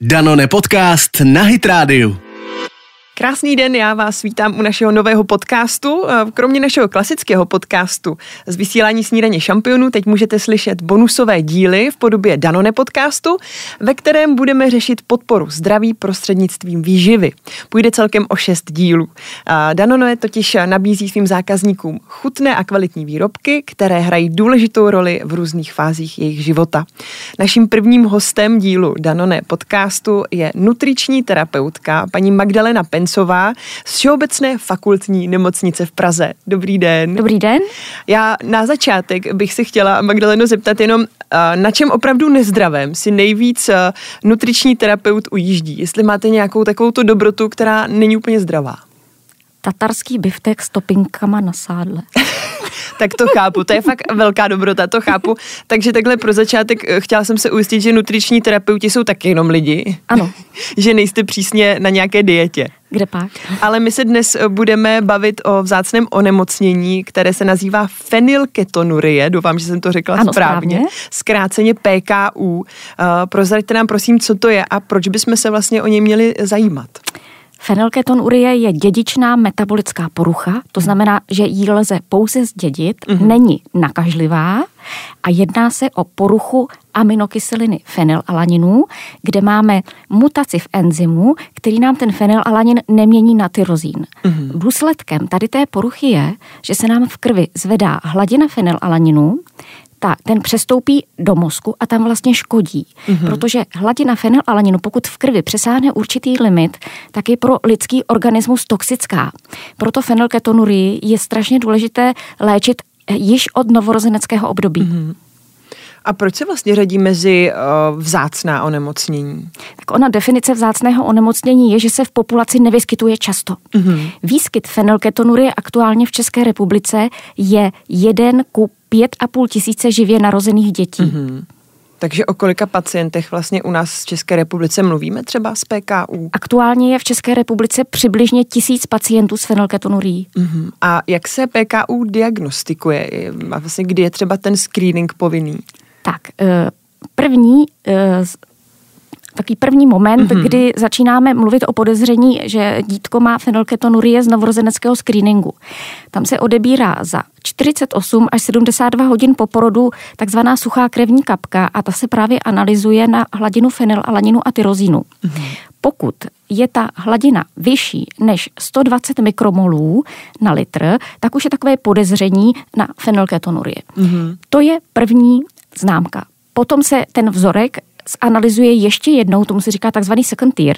Danone podcast na Hit Radio. Krásný den, já vás vítám u našeho nového podcastu. Eh, Kromě našeho klasického podcastu z vysílání snídaně šampionů teď můžete slyšet bonusové díly v podobě Danone podcastu, ve kterém budeme řešit podporu zdraví prostřednictvím výživy. Půjde celkem o šest dílů. Danone totiž nabízí svým zákazníkům chutné a kvalitní výrobky, které hrají důležitou roli v různých fázích jejich života. Naším prvním hostem dílu Danone podcastu je nutriční terapeutka paní Magdalena Pen Němcová z Všeobecné fakultní nemocnice v Praze. Dobrý den. Dobrý den. Já na začátek bych se chtěla Magdaleno zeptat jenom, na čem opravdu nezdravém si nejvíc nutriční terapeut ujíždí? Jestli máte nějakou takovou tu dobrotu, která není úplně zdravá. Tatarský biftek s topinkama na sádle. tak to chápu, to je fakt velká dobrota, to chápu. Takže takhle pro začátek eh, chtěla jsem se ujistit, že nutriční terapeuti jsou taky jenom lidi. Ano. že nejste přísně na nějaké dietě. Kde pak? Ale my se dnes eh, budeme bavit o vzácném onemocnění, které se nazývá fenylketonurie. Doufám, že jsem to řekla ano, správně. správně. Zkráceně PKU. Uh, prozraďte nám prosím, co to je a proč bychom se vlastně o něj měli zajímat. Fenylketonurie je dědičná metabolická porucha, to znamená, že jí lze pouze zdědit, mm-hmm. není nakažlivá a jedná se o poruchu aminokyseliny fenylalaninů, kde máme mutaci v enzymu, který nám ten fenylalanin nemění na tyrozín. Mm-hmm. Důsledkem tady té poruchy je, že se nám v krvi zvedá hladina fenylalaninů, ta, ten přestoupí do mozku a tam vlastně škodí. Mm-hmm. Protože hladina fenylalaninu, pokud v krvi přesáhne určitý limit, tak je pro lidský organismus toxická. Proto fenylketonurii je strašně důležité léčit již od novorozeneckého období. Mm-hmm. A proč se vlastně řadí mezi uh, vzácná onemocnění? Tak ona definice vzácného onemocnění je, že se v populaci nevyskytuje často. Mm-hmm. Výskyt fenylketonurie aktuálně v České republice je jeden ku pět a půl tisíce živě narozených dětí. Mm-hmm. Takže o kolika pacientech vlastně u nás v České republice mluvíme třeba z PKU? Aktuálně je v České republice přibližně tisíc pacientů s fenylketonurií. Uh-huh. A jak se PKU diagnostikuje? A vlastně kdy je třeba ten screening povinný? Tak, eh, první eh, takový první moment, mm-hmm. kdy začínáme mluvit o podezření, že dítko má fenylketonurie z novorozeneckého screeningu. Tam se odebírá za 48 až 72 hodin po porodu takzvaná suchá krevní kapka a ta se právě analyzuje na hladinu fenylalaninu a tyrozínu. Mm-hmm. Pokud je ta hladina vyšší než 120 mikromolů na litr, tak už je takové podezření na fenylketonurie. Mm-hmm. To je první známka. Potom se ten vzorek zanalizuje ještě jednou, tomu se říká takzvaný second tier,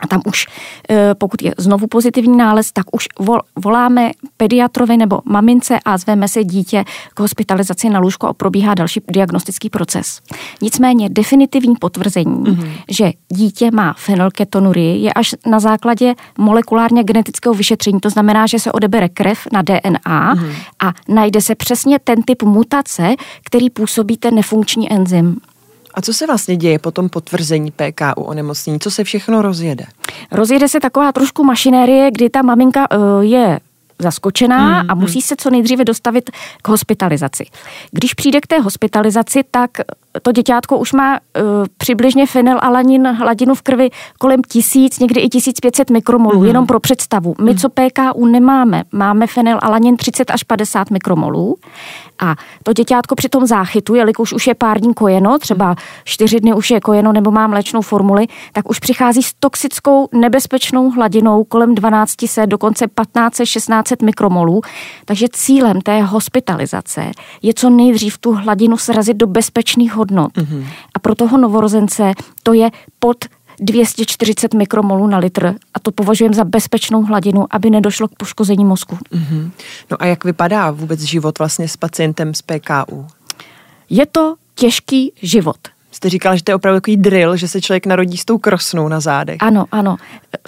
a tam už, e, pokud je znovu pozitivní nález, tak už voláme pediatrovi nebo mamince a zveme se dítě k hospitalizaci na lůžko a probíhá další diagnostický proces. Nicméně definitivní potvrzení, mm-hmm. že dítě má fenylketonurii, je až na základě molekulárně genetického vyšetření. To znamená, že se odebere krev na DNA mm-hmm. a najde se přesně ten typ mutace, který působí ten nefunkční enzym. A co se vlastně děje po tom potvrzení PKU onemocnění? Co se všechno rozjede? Rozjede se taková trošku mašinérie, kdy ta maminka uh, je zaskočená mm, a musí se co nejdříve dostavit k hospitalizaci. Když přijde k té hospitalizaci, tak to děťátko už má uh, přibližně fenylalanin hladinu v krvi kolem tisíc, někdy i 1500 mikromolů, mm. jenom pro představu. My, co PKU nemáme, máme fenylalanin 30 až 50 mikromolů a to děťátko při tom záchytu, jelikož už je pár dní kojeno, třeba čtyři dny už je kojeno nebo má mléčnou formuli, tak už přichází s toxickou nebezpečnou hladinou kolem 1200, dokonce 1500-1600 mikromolů. Takže cílem té hospitalizace je co nejdřív tu hladinu srazit do bezpečných hodnot. Mm-hmm. A pro toho novorozence to je pod 240 mikromolů na litr a to považujeme za bezpečnou hladinu, aby nedošlo k poškození mozku. Mm-hmm. No a jak vypadá vůbec život vlastně s pacientem s PKU? Je to těžký život. Jste říkala, že to je opravdu takový drill, že se člověk narodí s tou krosnou na zádech. Ano, ano.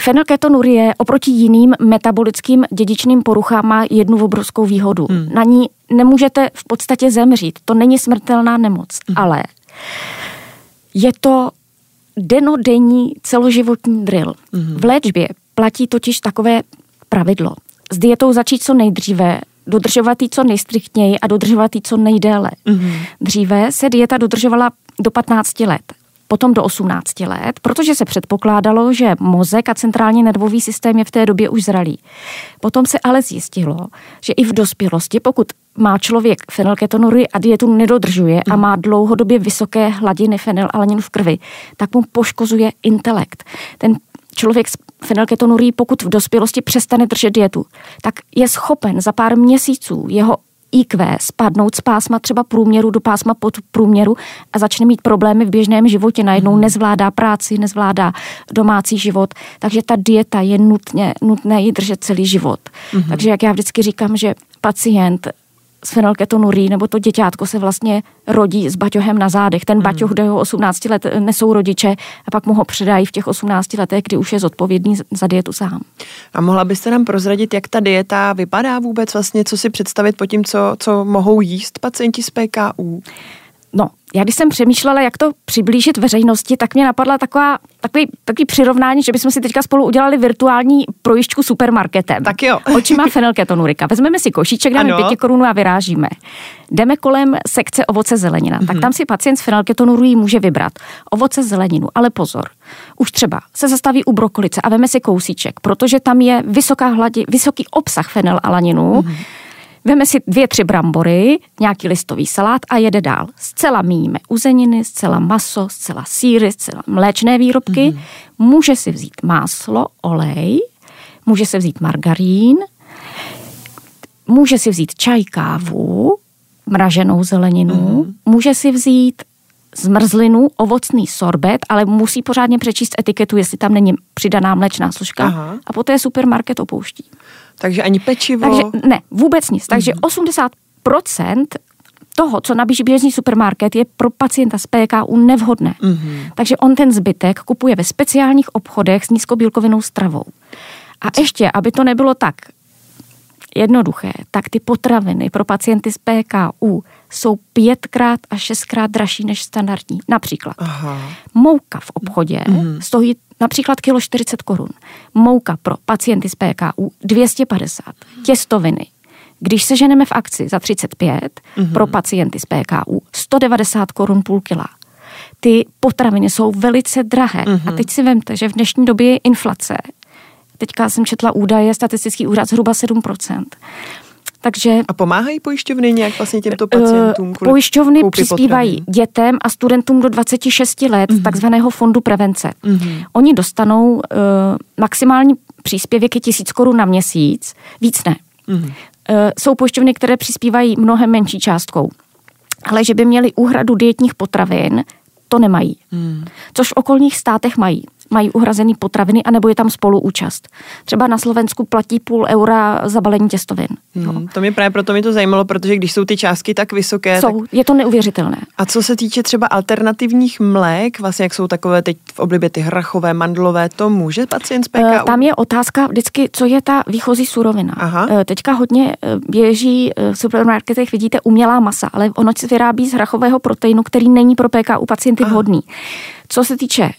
Fenylketonurie oproti jiným metabolickým dědičným poruchám má jednu obrovskou výhodu. Hmm. Na ní nemůžete v podstatě zemřít. To není smrtelná nemoc, hmm. ale je to denodenní celoživotní drill. Mm-hmm. V léčbě platí totiž takové pravidlo. S dietou začít co nejdříve, dodržovat ji co nejstriktněji a dodržovat ji co nejdéle. Mm-hmm. Dříve se dieta dodržovala do 15 let. Potom do 18 let, protože se předpokládalo, že mozek a centrální nervový systém je v té době už zralý. Potom se ale zjistilo, že i v dospělosti, pokud má člověk fenylketonurii a dietu nedodržuje a má dlouhodobě vysoké hladiny fenylalaninu v krvi, tak mu poškozuje intelekt. Ten člověk s fenylketonurii, pokud v dospělosti přestane držet dietu, tak je schopen za pár měsíců jeho IQ spadnout z pásma třeba průměru do pásma pod průměru a začne mít problémy v běžném životě. Najednou nezvládá práci, nezvládá domácí život. Takže ta dieta je nutně, nutné ji držet celý život. Mm-hmm. Takže jak já vždycky říkám, že pacient s fenylketonurí, nebo to děťátko se vlastně rodí s baťohem na zádech. Ten hmm. baťoh do jeho 18 let nesou rodiče a pak mu ho předají v těch 18 letech, kdy už je zodpovědný za dietu sám. A mohla byste nám prozradit, jak ta dieta vypadá vůbec vlastně, co si představit po tím, co, co mohou jíst pacienti s PKU? No, já když jsem přemýšlela, jak to přiblížit veřejnosti, tak mě napadla taková, takový, takový přirovnání, že bychom si teďka spolu udělali virtuální projišťku supermarketem. Tak jo. Očima fenylketonurika. Vezmeme si košíček, dáme pěti korunu a vyrážíme. Jdeme kolem sekce ovoce zelenina. Mm-hmm. Tak tam si pacient s fenylketonurí může vybrat ovoce zeleninu, ale pozor. Už třeba se zastaví u brokolice a veme si kousíček, protože tam je vysoká hladi, vysoký obsah fenylalaninu. Mm-hmm Veme si dvě, tři brambory, nějaký listový salát a jede dál. Zcela míjíme uzeniny, zcela maso, zcela síry, zcela mléčné výrobky. Mm-hmm. Může si vzít máslo, olej, může si vzít margarín, může si vzít čaj, kávu, mraženou zeleninu, mm-hmm. může si vzít zmrzlinu, ovocný sorbet, ale musí pořádně přečíst etiketu, jestli tam není přidaná mlečná složka Aha. a poté supermarket opouští. Takže ani pečivo? Takže ne, vůbec nic. Takže mm-hmm. 80% toho, co nabízí běžný supermarket, je pro pacienta s PKU nevhodné. Mm-hmm. Takže on ten zbytek kupuje ve speciálních obchodech s nízkobílkovinou stravou. A ještě, aby to nebylo tak jednoduché, tak ty potraviny pro pacienty s PKU jsou pětkrát a šestkrát dražší než standardní. Například Aha. mouka v obchodě mm. stojí například kilo 40 korun. Mouka pro pacienty s PKU 250. Těstoviny když se ženeme v akci za 35 mm-hmm. pro pacienty s PKU 190 korun půl kila. Ty potraviny jsou velice drahé. Mm-hmm. A mhm. teď si vemte, že v dnešní době je inflace. Teďka jsem četla údaje, statistický úřad zhruba 7%. Takže, a pomáhají pojišťovny nějak vlastně těmto pacientům? Pojišťovny přispívají potravin? dětem a studentům do 26 let mm-hmm. takzvaného fondu prevence. Mm-hmm. Oni dostanou uh, maximální příspěvek je tisíc korun na měsíc, víc ne. Mm-hmm. Uh, jsou pojišťovny, které přispívají mnohem menší částkou. Ale že by měli úhradu dietních potravin, to nemají. Hmm. Což v okolních státech mají mají uhrazený potraviny, anebo je tam spoluúčast. Třeba na Slovensku platí půl eura za balení těstovin. Hmm, to mě právě proto mi to zajímalo, protože když jsou ty částky tak vysoké. Jsou, tak... je to neuvěřitelné. A co se týče třeba alternativních mlék, vlastně jak jsou takové teď v oblibě ty hrachové, mandlové, to může pacient z PKU? Eh, tam je otázka vždycky, co je ta výchozí surovina. Aha. Eh, teďka hodně eh, běží v supermarketech, vidíte, umělá masa, ale ono se vyrábí z hrachového proteinu, který není pro PKU pacienty vhodný. Aha. Co se týče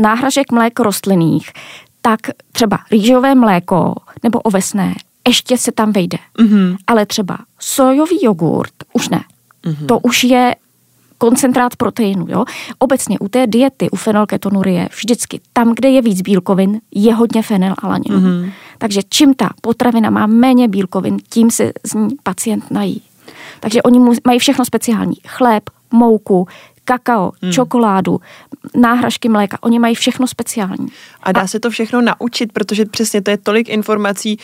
náhražek mlék rostlinných, tak třeba rýžové mléko nebo ovesné ještě se tam vejde. Mm-hmm. Ale třeba sojový jogurt už ne. Mm-hmm. To už je koncentrát proteinu. Jo? Obecně u té diety, u fenylketonurie, vždycky tam, kde je víc bílkovin, je hodně fenylalaninu. Mm-hmm. Takže čím ta potravina má méně bílkovin, tím se z ní pacient nají. Takže oni mají všechno speciální. Chléb, mouku, kakao, hmm. čokoládu, náhražky mléka, oni mají všechno speciální. A dá a... se to všechno naučit, protože přesně to je tolik informací,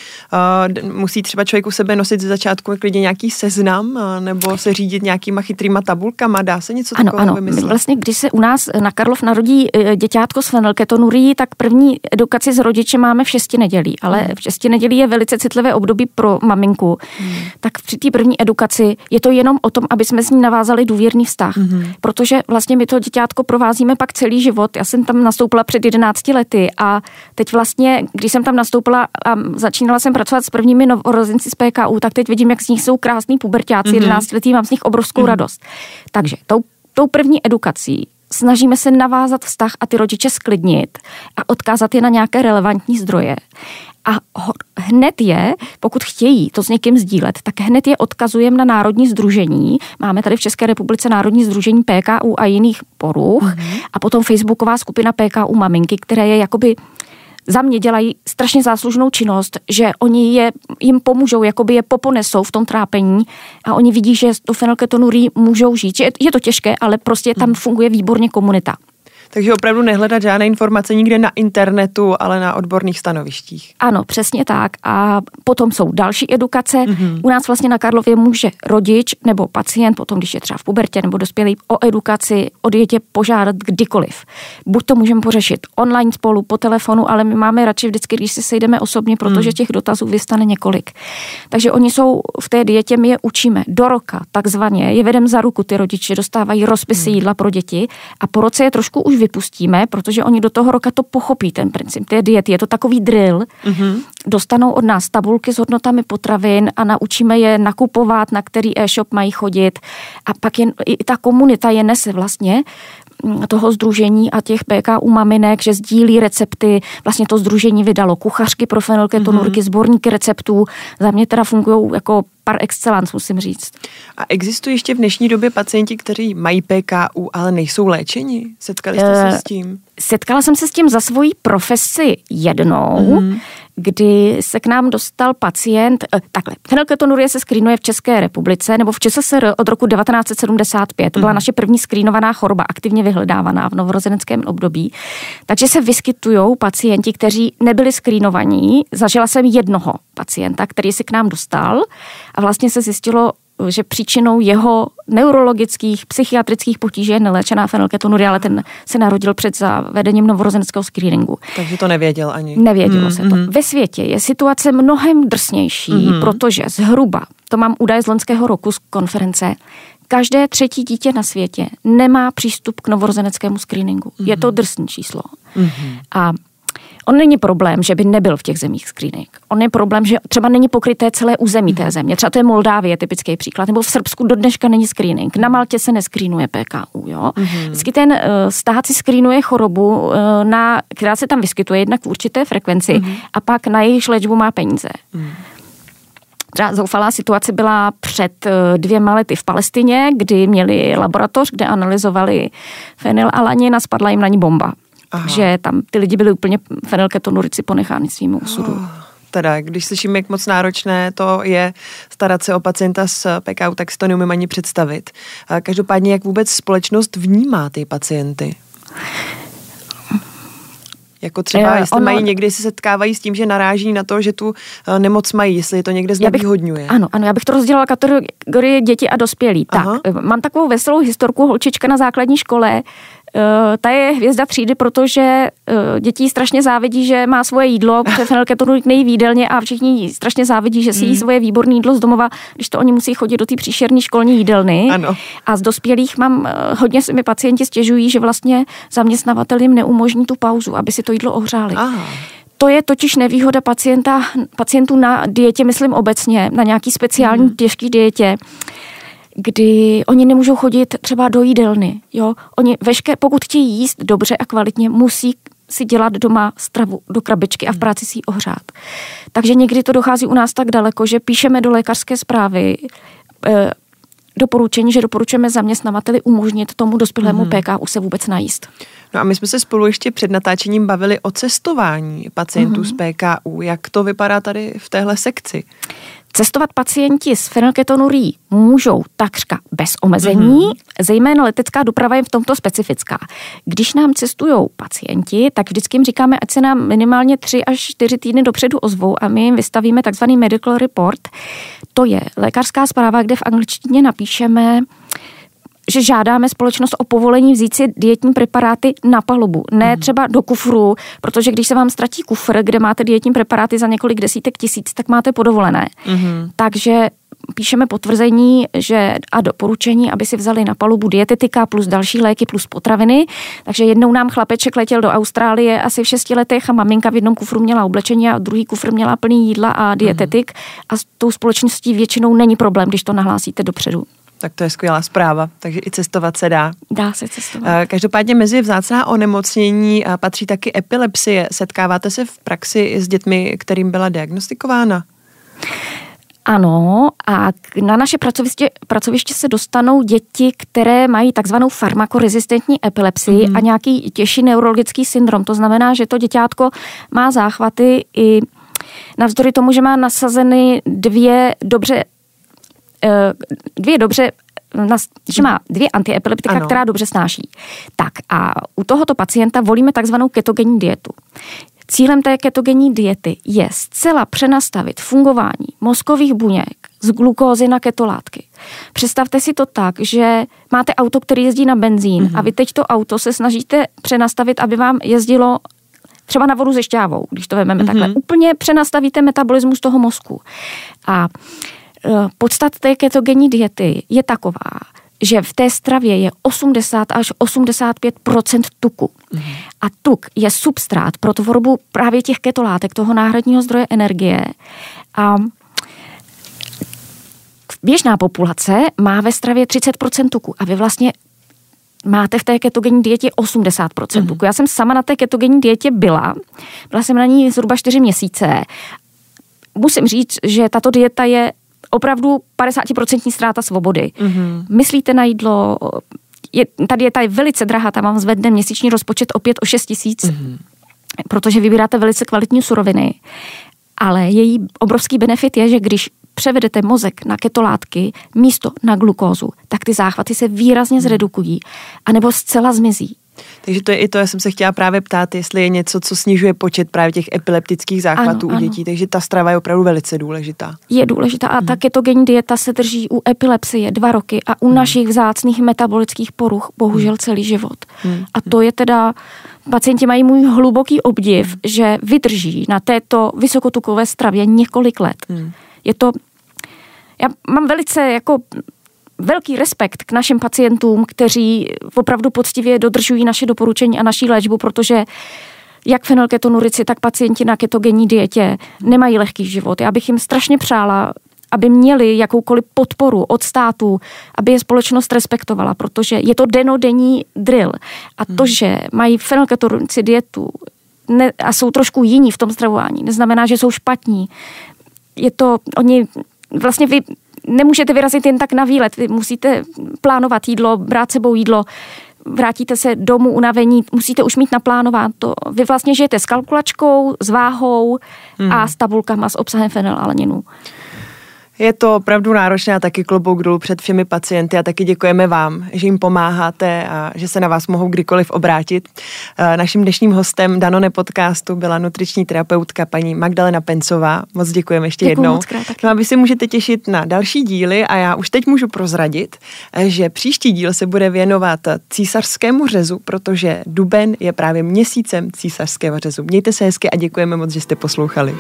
uh, musí třeba člověk u sebe nosit ze začátku klidně nějaký seznam, uh, nebo se řídit nějakýma chytrýma tabulkama, dá se něco ano, ano. vymyslet? Vlastně, když se u nás na Karlov narodí e, děťátko s fenylketonurí, tak první edukaci s rodiče máme v šesti nedělí, ale hmm. v šesti nedělí je velice citlivé období pro maminku. Hmm. Tak při té první edukaci je to jenom o tom, aby jsme s ní navázali důvěrný vztah, hmm. protože protože vlastně my to děťátko provázíme pak celý život. Já jsem tam nastoupila před 11 lety a teď vlastně, když jsem tam nastoupila a začínala jsem pracovat s prvními novorozenci z PKU, tak teď vidím, jak z nich jsou krásní pubertáci, mm-hmm. 11 letý, mám z nich obrovskou mm-hmm. radost. Takže tou, tou první edukací snažíme se navázat vztah a ty rodiče sklidnit a odkázat je na nějaké relevantní zdroje. A hned je, pokud chtějí to s někým sdílet, tak hned je odkazujeme na Národní združení. Máme tady v České republice Národní združení PKU a jiných poruch. Mm-hmm. A potom Facebooková skupina PKU Maminky, které je jakoby za mě dělají strašně záslužnou činnost, že oni je, jim pomůžou, jakoby je poponesou v tom trápení a oni vidí, že to fenylketonurí můžou žít. Je, je to těžké, ale prostě tam funguje výborně komunita. Takže opravdu nehledat žádné informace nikde na internetu, ale na odborných stanovištích. Ano, přesně tak. A potom jsou další edukace. Mm-hmm. U nás vlastně na Karlově může rodič nebo pacient, potom když je třeba v pubertě nebo dospělý, o edukaci o dětě požádat kdykoliv. Buď to můžeme pořešit online spolu, po telefonu, ale my máme radši vždycky, když se sejdeme osobně, protože mm. těch dotazů vystane několik. Takže oni jsou v té dietě, my je učíme do roka, takzvaně, je vedem za ruku ty rodiče, dostávají rozpisy mm. jídla pro děti a po roce je trošku už vypustíme, protože oni do toho roka to pochopí, ten princip té diety. Je to takový drill. Mm-hmm. Dostanou od nás tabulky s hodnotami potravin a naučíme je nakupovat, na který e-shop mají chodit. A pak je, i ta komunita je nese vlastně toho združení a těch PKU maminek, že sdílí recepty. Vlastně to združení vydalo kuchařky pro fenylketonurky, mm-hmm. sborníky receptů. Za mě teda fungují jako par excellence, musím říct. A existují ještě v dnešní době pacienti, kteří mají PKU, ale nejsou léčeni? Setkali jste se eh, s tím? Setkala jsem se s tím za svoji profesi jednou. Mm-hmm kdy se k nám dostal pacient, eh, takhle, fenylketonurie se skrýnuje v České republice nebo v ČSSR od roku 1975. To byla mm. naše první skrýnovaná choroba, aktivně vyhledávaná v novorozeneckém období. Takže se vyskytují pacienti, kteří nebyli skrýnovaní. Zažila jsem jednoho pacienta, který si k nám dostal a vlastně se zjistilo, že příčinou jeho neurologických, psychiatrických potíží je neléčená fenylketonuria, ale ten se narodil před zavedením novorozeneckého screeningu. Takže to nevěděl ani. Nevědělo mm, se to. Mm. Ve světě je situace mnohem drsnější, mm. protože zhruba, to mám údaj z loňského roku z konference, každé třetí dítě na světě nemá přístup k novorozeneckému screeningu. Mm. Je to drsný číslo. Mm. A On není problém, že by nebyl v těch zemích screening. On je problém, že třeba není pokryté celé území té země. Třeba to je Moldávie, typický příklad. Nebo v Srbsku do dneška není screening. Na Maltě se neskrýnuje PKU. Jo? Mm-hmm. Vždycky ten uh, stát si screenuje chorobu, uh, na, která se tam vyskytuje jednak v určité frekvenci mm-hmm. a pak na jejich léčbu má peníze. Třeba zoufalá situace byla před eh, dvěma lety v Palestině, kdy měli laboratoř, kde analyzovali fenylalanin a spadla jim na ní bomba. Aha. že tam ty lidi byli úplně fenylketonurici ponechány svým osudu. Oh. Teda, když slyším, jak moc náročné to je starat se o pacienta s PKU, tak si to neumím ani představit. Každopádně, jak vůbec společnost vnímá ty pacienty? Jako třeba, jestli ono, mají někdy se setkávají s tím, že naráží na to, že tu eh, nemoc mají, jestli je to někde znevýhodňuje. Ano, ano, já bych to rozdělala kategorie děti a dospělí. Aha. Tak, mám takovou veselou historku, holčička na základní škole, Eh, ta je hvězda třídy, protože eh, děti strašně závidí, že má svoje jídlo, protože fenylketonurik nejí výdelně a všichni jí strašně závidí, že si jí hmm. svoje výborné jídlo z domova, když to oni musí chodit do té příšerné školní jídelny. Ano. A z dospělých mám, eh, hodně se mi pacienti stěžují, že vlastně zaměstnavatel jim neumožní tu pauzu, aby si to jídlo ohřáli. Aha. To je totiž nevýhoda pacienta, pacientů na dietě, myslím obecně, na nějaký speciální mm. těžký dietě, kdy oni nemůžou chodit třeba do jídelny. Jo? Oni vešké, pokud chtějí jíst dobře a kvalitně, musí si dělat doma stravu do krabičky a v hmm. práci si ji ohřát. Takže někdy to dochází u nás tak daleko, že píšeme do lékařské zprávy e, doporučení, že doporučujeme zaměstnavateli umožnit tomu dospělému mm. PKU se vůbec najíst. No a my jsme se spolu ještě před natáčením bavili o cestování pacientů mm. z PKU. Jak to vypadá tady v téhle sekci? Cestovat pacienti s fenylketonurí můžou takřka bez omezení, mm-hmm. zejména letecká doprava je v tomto specifická. Když nám cestují pacienti, tak vždycky jim říkáme, ať se nám minimálně 3 až 4 týdny dopředu ozvou a my jim vystavíme takzvaný medical report. To je lékařská zpráva, kde v angličtině napíšeme, že žádáme společnost o povolení vzít si dietní preparáty na palubu, ne mm. třeba do kufru, protože když se vám ztratí kufr, kde máte dietní preparáty za několik desítek tisíc, tak máte podovolené. Mm. Takže píšeme potvrzení že a doporučení, aby si vzali na palubu dietetika plus další léky plus potraviny. Takže jednou nám chlapeček letěl do Austrálie asi v šesti letech a maminka v jednom kufru měla oblečení a druhý kufr měla plný jídla a dietetik. Mm. A s tou společností většinou není problém, když to nahlásíte dopředu. Tak to je skvělá zpráva, takže i cestovat se dá. Dá se cestovat. Eh, každopádně mezi vzácná onemocnění eh, patří taky epilepsie. Setkáváte se v praxi s dětmi, kterým byla diagnostikována? Ano, a na naše pracoviště, pracoviště se dostanou děti, které mají takzvanou farmakorezistentní epilepsii mm. a nějaký těžší neurologický syndrom. To znamená, že to děťátko má záchvaty i navzdory tomu, že má nasazeny dvě dobře dvě dobře že má dvě antiepileptika, ano. která dobře snáší. Tak a u tohoto pacienta volíme takzvanou ketogenní dietu. Cílem té ketogenní diety je zcela přenastavit fungování mozkových buněk z glukózy na ketolátky. Představte si to tak, že máte auto, který jezdí na benzín mm-hmm. a vy teď to auto se snažíte přenastavit, aby vám jezdilo třeba na vodu se šťávou, když to vezmeme mm-hmm. takhle. Úplně přenastavíte metabolismus toho mozku. A podstat té ketogenní diety je taková, že v té stravě je 80 až 85% tuku. Mm. A tuk je substrát pro tvorbu právě těch ketolátek, toho náhradního zdroje energie. A běžná populace má ve stravě 30% tuku a vy vlastně máte v té ketogenní dietě 80 mm. tuku. Já jsem sama na té ketogenní dietě byla, byla jsem na ní zhruba 4 měsíce. Musím říct, že tato dieta je opravdu 50% ztráta svobody. Mm-hmm. Myslíte na jídlo, je, ta dieta je velice drahá, tam vám zvedne měsíční rozpočet opět o 6 tisíc, mm-hmm. protože vybíráte velice kvalitní suroviny. Ale její obrovský benefit je, že když převedete mozek na ketolátky místo na glukózu, tak ty záchvaty se výrazně mhm. zredukují, anebo zcela zmizí. Takže to je i to, já jsem se chtěla právě ptát, jestli je něco, co snižuje počet právě těch epileptických záchvatů ano, u dětí. Ano. Takže ta strava je opravdu velice důležitá. Je důležitá a hmm. ta ketogenní dieta se drží u epilepsie dva roky a u hmm. našich vzácných metabolických poruch bohužel hmm. celý život. Hmm. A to je teda, pacienti mají můj hluboký obdiv, hmm. že vydrží na této vysokotukové stravě několik let. Hmm. Je to, já mám velice jako velký respekt k našim pacientům, kteří opravdu poctivě dodržují naše doporučení a naší léčbu, protože jak fenylketonurici, tak pacienti na ketogenní dietě nemají lehký život. Já bych jim strašně přála, aby měli jakoukoliv podporu od státu, aby je společnost respektovala, protože je to denodenní drill. A to, hmm. že mají fenylketonurici dietu ne, a jsou trošku jiní v tom stravování, neznamená, že jsou špatní. Je to, oni vlastně vy nemůžete vyrazit jen tak na výlet, vy musíte plánovat jídlo, brát sebou jídlo, vrátíte se domů unavení, musíte už mít naplánováno to. Vy vlastně žijete s kalkulačkou, s váhou hmm. a s tabulkama s obsahem fenylalaninu. Je to opravdu náročné a taky klobouk dolů před všemi pacienty a taky děkujeme vám, že jim pomáháte a že se na vás mohou kdykoliv obrátit. Eh, naším dnešním hostem Danone podcastu byla nutriční terapeutka paní Magdalena Pencová. Moc děkujeme ještě Děkuju jednou. Moc krát, taky. no a vy si můžete těšit na další díly a já už teď můžu prozradit, eh, že příští díl se bude věnovat císařskému řezu, protože duben je právě měsícem císařského řezu. Mějte se hezky a děkujeme moc, že jste poslouchali.